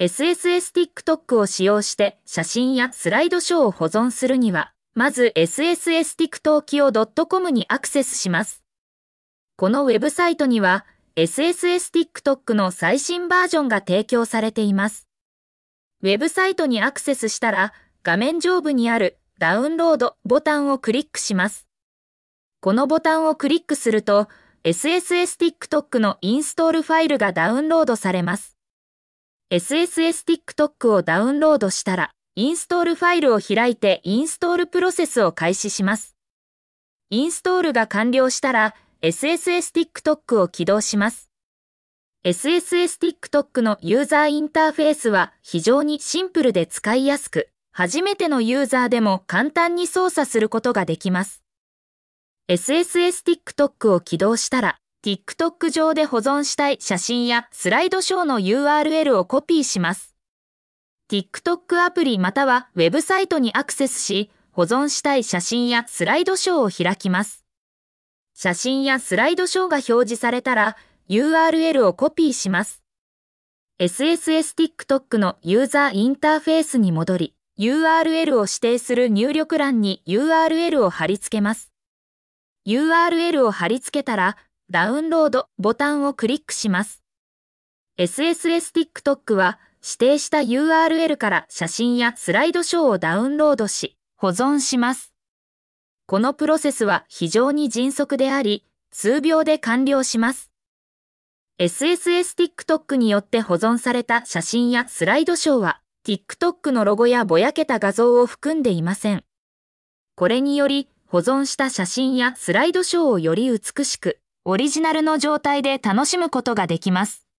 SSS TikTok を使用して写真やスライドショーを保存するには、まず ssstіктokyo.com にアクセスします。このウェブサイトには SSS TikTok の最新バージョンが提供されています。ウェブサイトにアクセスしたら画面上部にあるダウンロードボタンをクリックします。このボタンをクリックすると SSS TikTok のインストールファイルがダウンロードされます。 SSS TikTok をダウンロードしたら、インストールファイルを開いてインストールプロセスを開始します。インストールが完了したら、SSS TikTok を起動します。SSS TikTok のユーザーインターフェースは非常にシンプルで使いやすく、初めてのユーザーでも簡単に操作することができます。SSS TikTok を起動したら、TikTok 上で保存したい写真やスライドショーの URL をコピーします。TikTok アプリまたはウェブサイトにアクセスし、保存したい写真やスライドショーを開きます。写真やスライドショーが表示されたら URL をコピーします。SSS TikTok のユーザーインターフェースに戻り、URL を指定する入力欄に URL を貼り付けます。URL を貼り付けたらダウンロードボタンをクリックします。SSS TikTok は指定した URL から写真やスライドショーをダウンロードし、保存します。このプロセスは非常に迅速であり、数秒で完了します。SSS TikTok によって保存された写真やスライドショーは、TikTok のロゴやぼやけた画像を含んでいません。これにより、保存した写真やスライドショーをより美しく、オリジナルの状態で楽しむことができます。